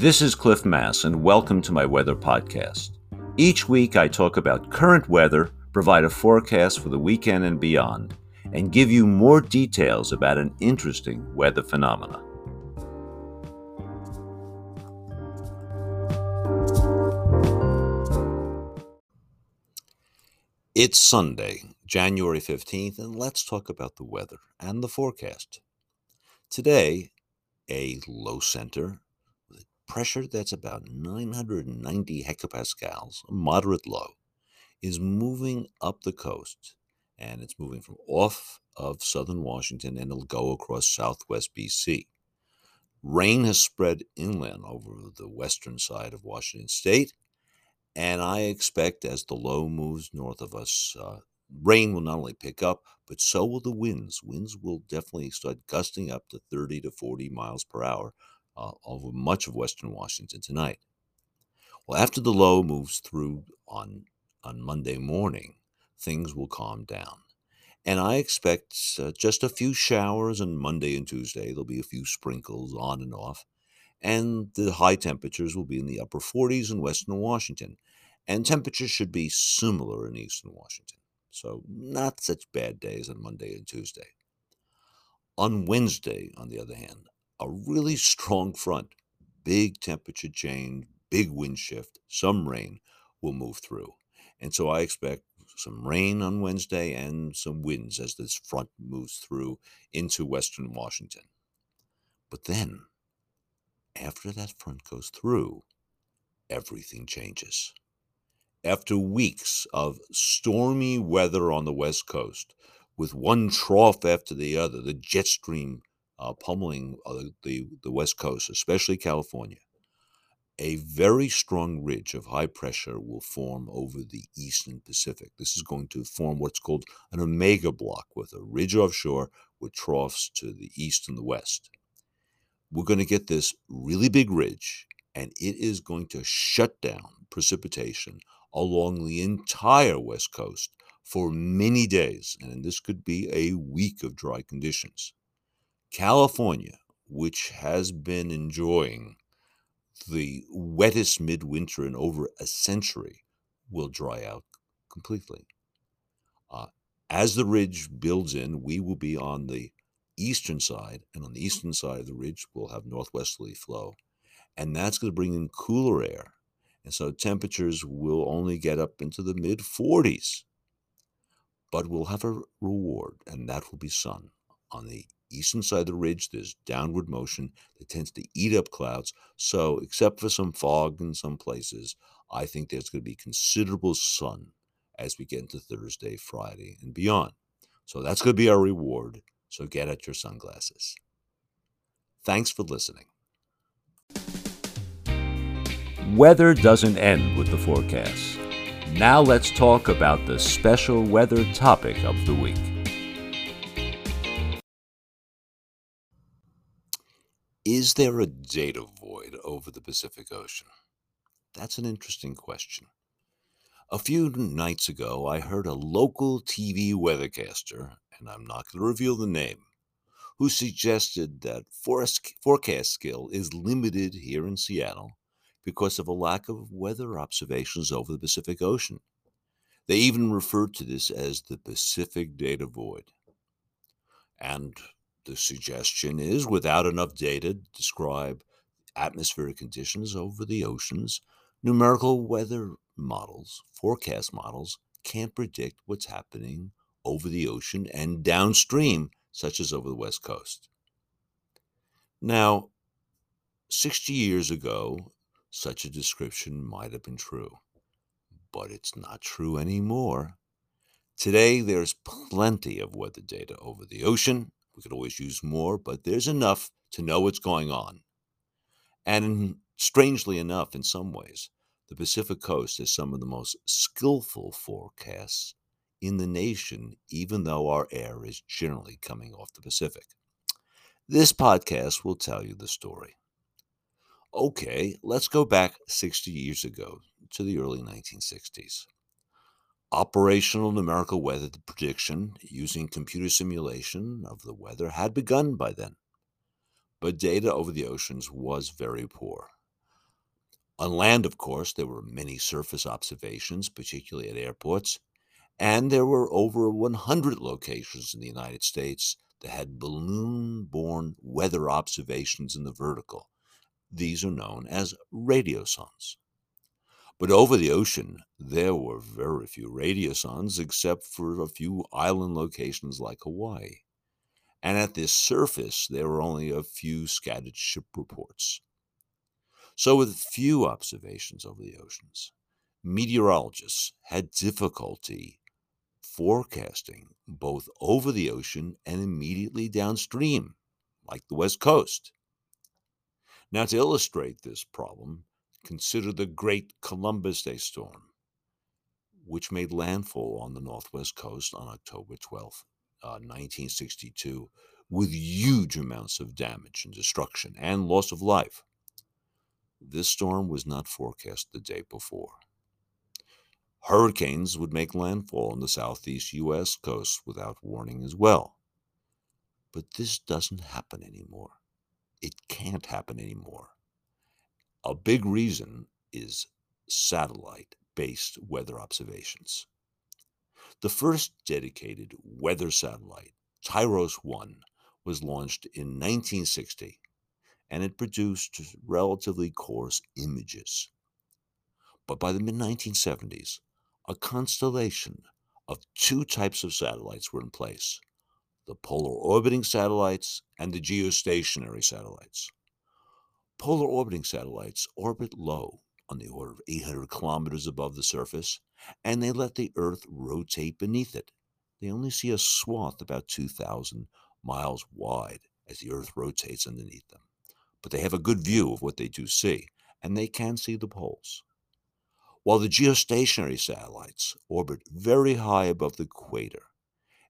This is Cliff Mass, and welcome to my weather podcast. Each week, I talk about current weather, provide a forecast for the weekend and beyond, and give you more details about an interesting weather phenomena. It's Sunday, January 15th, and let's talk about the weather and the forecast. Today, a low center pressure that's about 990 hectopascals, a moderate low, is moving up the coast. And it's moving from off of southern Washington and it'll go across southwest BC. Rain has spread inland over the western side of Washington state. And I expect as the low moves north of us, uh, rain will not only pick up, but so will the winds. Winds will definitely start gusting up to 30 to 40 miles per hour uh, over much of western Washington tonight. Well, after the low moves through on, on Monday morning, things will calm down. And I expect uh, just a few showers on Monday and Tuesday. There'll be a few sprinkles on and off. And the high temperatures will be in the upper 40s in western Washington. And temperatures should be similar in eastern Washington. So, not such bad days on Monday and Tuesday. On Wednesday, on the other hand, a really strong front, big temperature change, big wind shift, some rain will move through. And so I expect some rain on Wednesday and some winds as this front moves through into western Washington. But then, after that front goes through, everything changes after weeks of stormy weather on the West Coast, with one trough after the other, the jet stream uh, pummeling uh, the, the West Coast, especially California, a very strong ridge of high pressure will form over the eastern Pacific. This is going to form what's called an omega block with a ridge offshore with troughs to the east and the west. We're going to get this really big ridge, and it is going to shut down precipitation along the entire West Coast for many days, and this could be a week of dry conditions. California, which has been enjoying the wettest midwinter in over a century, will dry out completely. Uh, as the ridge builds in, we will be on the eastern side, and on the eastern side of the ridge, we'll have northwesterly flow. And that's going to bring in cooler air and so temperatures will only get up into the mid 40s. But we'll have a reward, and that will be sun. On the eastern side of the ridge, there's downward motion that tends to eat up clouds. So, except for some fog in some places, I think there's going to be considerable sun as we get into Thursday, Friday, and beyond. So, that's going to be our reward. So, get at your sunglasses. Thanks for listening. Weather doesn't end with the forecast. Now let's talk about the special weather topic of the week. Is there a data void over the Pacific Ocean? That's an interesting question. A few nights ago, I heard a local TV weathercaster, and I'm not going to reveal the name, who suggested that forecast skill is limited here in Seattle because of a lack of weather observations over the Pacific Ocean. They even referred to this as the Pacific data void. And the suggestion is without enough data to describe atmospheric conditions over the oceans, numerical weather models, forecast models, can't predict what's happening over the ocean and downstream, such as over the West Coast. Now, 60 years ago, such a description might have been true. But it's not true anymore. Today, there's plenty of weather data over the ocean. We could always use more, but there's enough to know what's going on. And strangely enough, in some ways, the Pacific coast has some of the most skillful forecasts in the nation, even though our air is generally coming off the Pacific. This podcast will tell you the story. Okay, let's go back 60 years ago to the early 1960s. Operational numerical weather prediction using computer simulation of the weather had begun by then, but data over the oceans was very poor. On land, of course, there were many surface observations, particularly at airports, and there were over 100 locations in the United States that had balloon borne weather observations in the vertical. These are known as radiosondes. But over the ocean, there were very few radiosondes except for a few island locations like Hawaii. And at this surface, there were only a few scattered ship reports. So, with few observations over the oceans, meteorologists had difficulty forecasting both over the ocean and immediately downstream, like the West Coast. Now, to illustrate this problem, consider the Great Columbus Day storm, which made landfall on the Northwest Coast on October 12, uh, 1962, with huge amounts of damage and destruction and loss of life. This storm was not forecast the day before. Hurricanes would make landfall on the southeast U.S. coast without warning as well. But this doesn't happen anymore. It can't happen anymore. A big reason is satellite based weather observations. The first dedicated weather satellite, TIROS 1, was launched in 1960 and it produced relatively coarse images. But by the mid 1970s, a constellation of two types of satellites were in place the polar orbiting satellites and the geostationary satellites. Polar orbiting satellites orbit low, on the order of 800 kilometers above the surface, and they let the Earth rotate beneath it. They only see a swath about 2,000 miles wide as the Earth rotates underneath them. But they have a good view of what they do see, and they can see the poles while the geostationary satellites orbit very high above the equator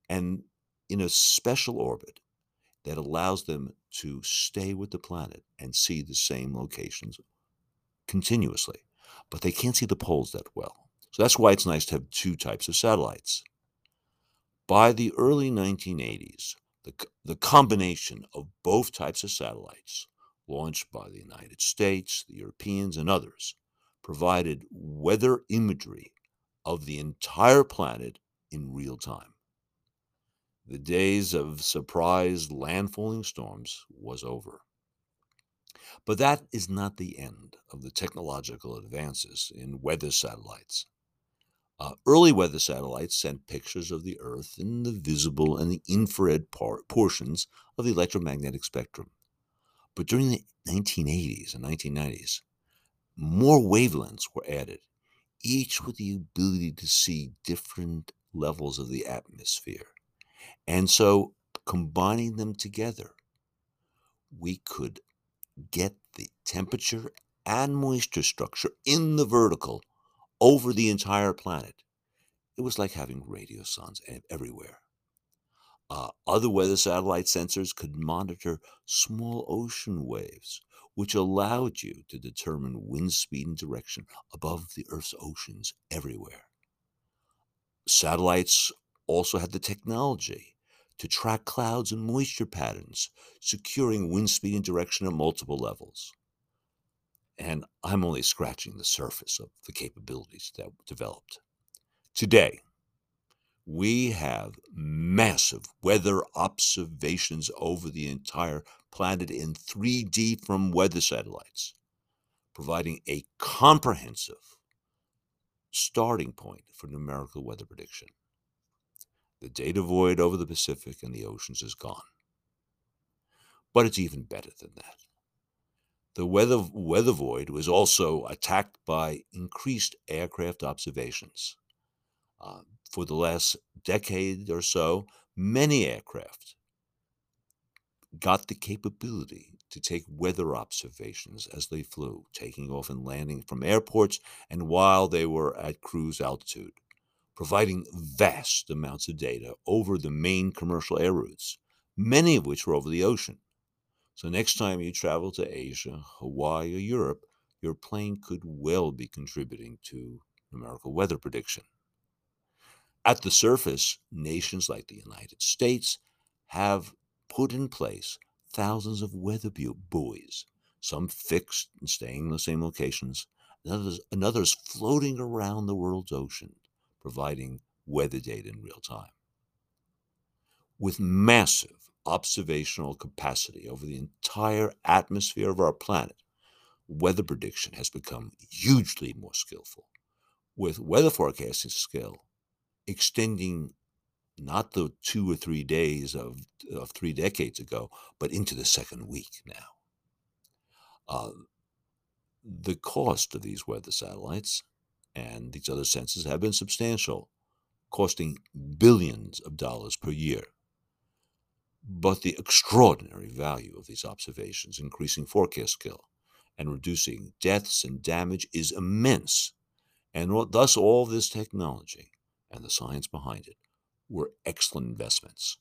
and in a special orbit that allows them to stay with the planet and see the same locations continuously. But they can't see the poles that well. So that's why it's nice to have two types of satellites. By the early 1980s, the, the combination of both types of satellites, launched by the United States, the Europeans, and others, provided weather imagery of the entire planet in real time. The days of surprise landfalling storms was over. But that is not the end of the technological advances in weather satellites. Uh, early weather satellites sent pictures of the Earth in the visible and the infrared par- portions of the electromagnetic spectrum. But during the 1980s and 1990s, more wavelengths were added, each with the ability to see different levels of the atmosphere. And so, combining them together, we could get the temperature and moisture structure in the vertical over the entire planet. It was like having radiosondes everywhere. Uh, other weather satellite sensors could monitor small ocean waves which allowed you to determine wind speed and direction above the Earth's oceans everywhere. Satellites also had the technology to track clouds and moisture patterns, securing wind speed and direction at multiple levels. And I'm only scratching the surface of the capabilities that developed. Today, we have massive weather observations over the entire planet in 3D from weather satellites, providing a comprehensive starting point for numerical weather prediction. The data void over the Pacific and the oceans is gone. But it's even better than that. The weather, weather void was also attacked by increased aircraft observations. Uh, for the last decade or so, many aircraft got the capability to take weather observations as they flew, taking off and landing from airports and while they were at cruise altitude, providing vast amounts of data over the main commercial air routes, many of which were over the ocean. So next time you travel to Asia, Hawaii, or Europe, your plane could well be contributing to numerical weather prediction. At the surface, nations like the United States have put in place thousands of weather buoys, some fixed and staying in the same locations, and others, and others floating around the world's ocean, providing weather data in real time. With massive observational capacity over the entire atmosphere of our planet, weather prediction has become hugely more skillful, with weather forecasting skill extending not the two or three days of, of three decades ago, but into the second week now. Uh, the cost of these weather satellites and these other sensors have been substantial, costing billions of dollars per year. But the extraordinary value of these observations, increasing forecast skill and reducing deaths and damage, is immense. And thus, all this technology and the science behind it were excellent investments.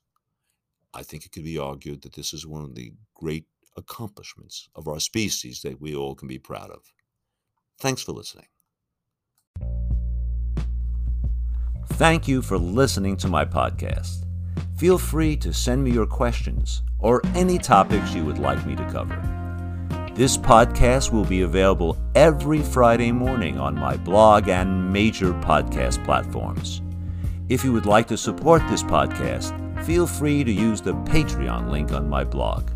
I think it could be argued that this is one of the great accomplishments of our species that we all can be proud of. Thanks for listening. Thank you for listening to my podcast. Feel free to send me your questions or any topics you would like me to cover. This podcast will be available every Friday morning on my blog and major podcast platforms. If you would like to support this podcast, feel free to use the Patreon link on my blog.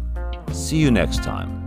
See you next time.